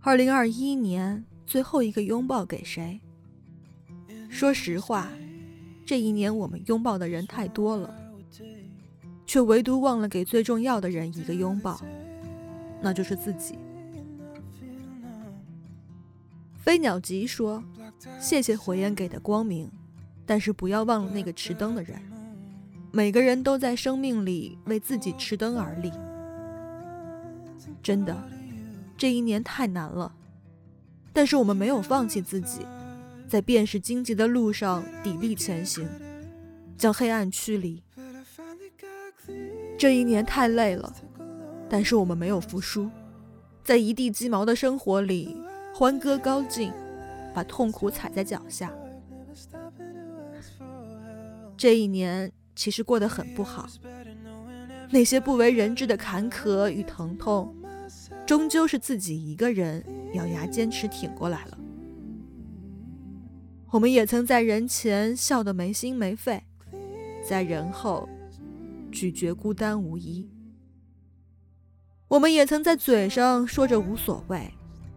二零二一年最后一个拥抱给谁？说实话，这一年我们拥抱的人太多了，却唯独忘了给最重要的人一个拥抱，那就是自己。飞鸟集说：“谢谢火焰给的光明，但是不要忘了那个持灯的人。每个人都在生命里为自己持灯而立。真的，这一年太难了，但是我们没有放弃自己。”在便是荆棘的路上砥砺前行，将黑暗驱离。这一年太累了，但是我们没有服输，在一地鸡毛的生活里欢歌高进，把痛苦踩在脚下。这一年其实过得很不好，那些不为人知的坎坷与疼痛，终究是自己一个人咬牙坚持挺过来了。我们也曾在人前笑得没心没肺，在人后咀嚼孤单无依。我们也曾在嘴上说着无所谓，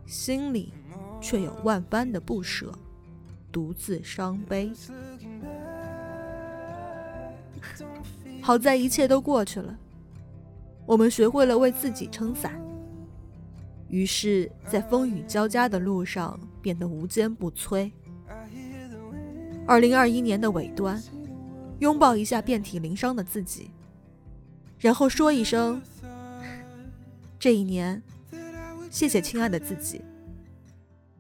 心里却有万般的不舍，独自伤悲。好在一切都过去了，我们学会了为自己撑伞，于是，在风雨交加的路上变得无坚不摧。二零二一年的尾端，拥抱一下遍体鳞伤的自己，然后说一声：“这一年，谢谢亲爱的自己。”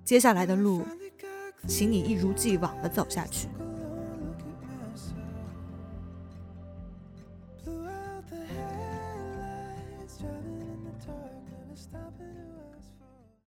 接下来的路，请你一如既往的走下去。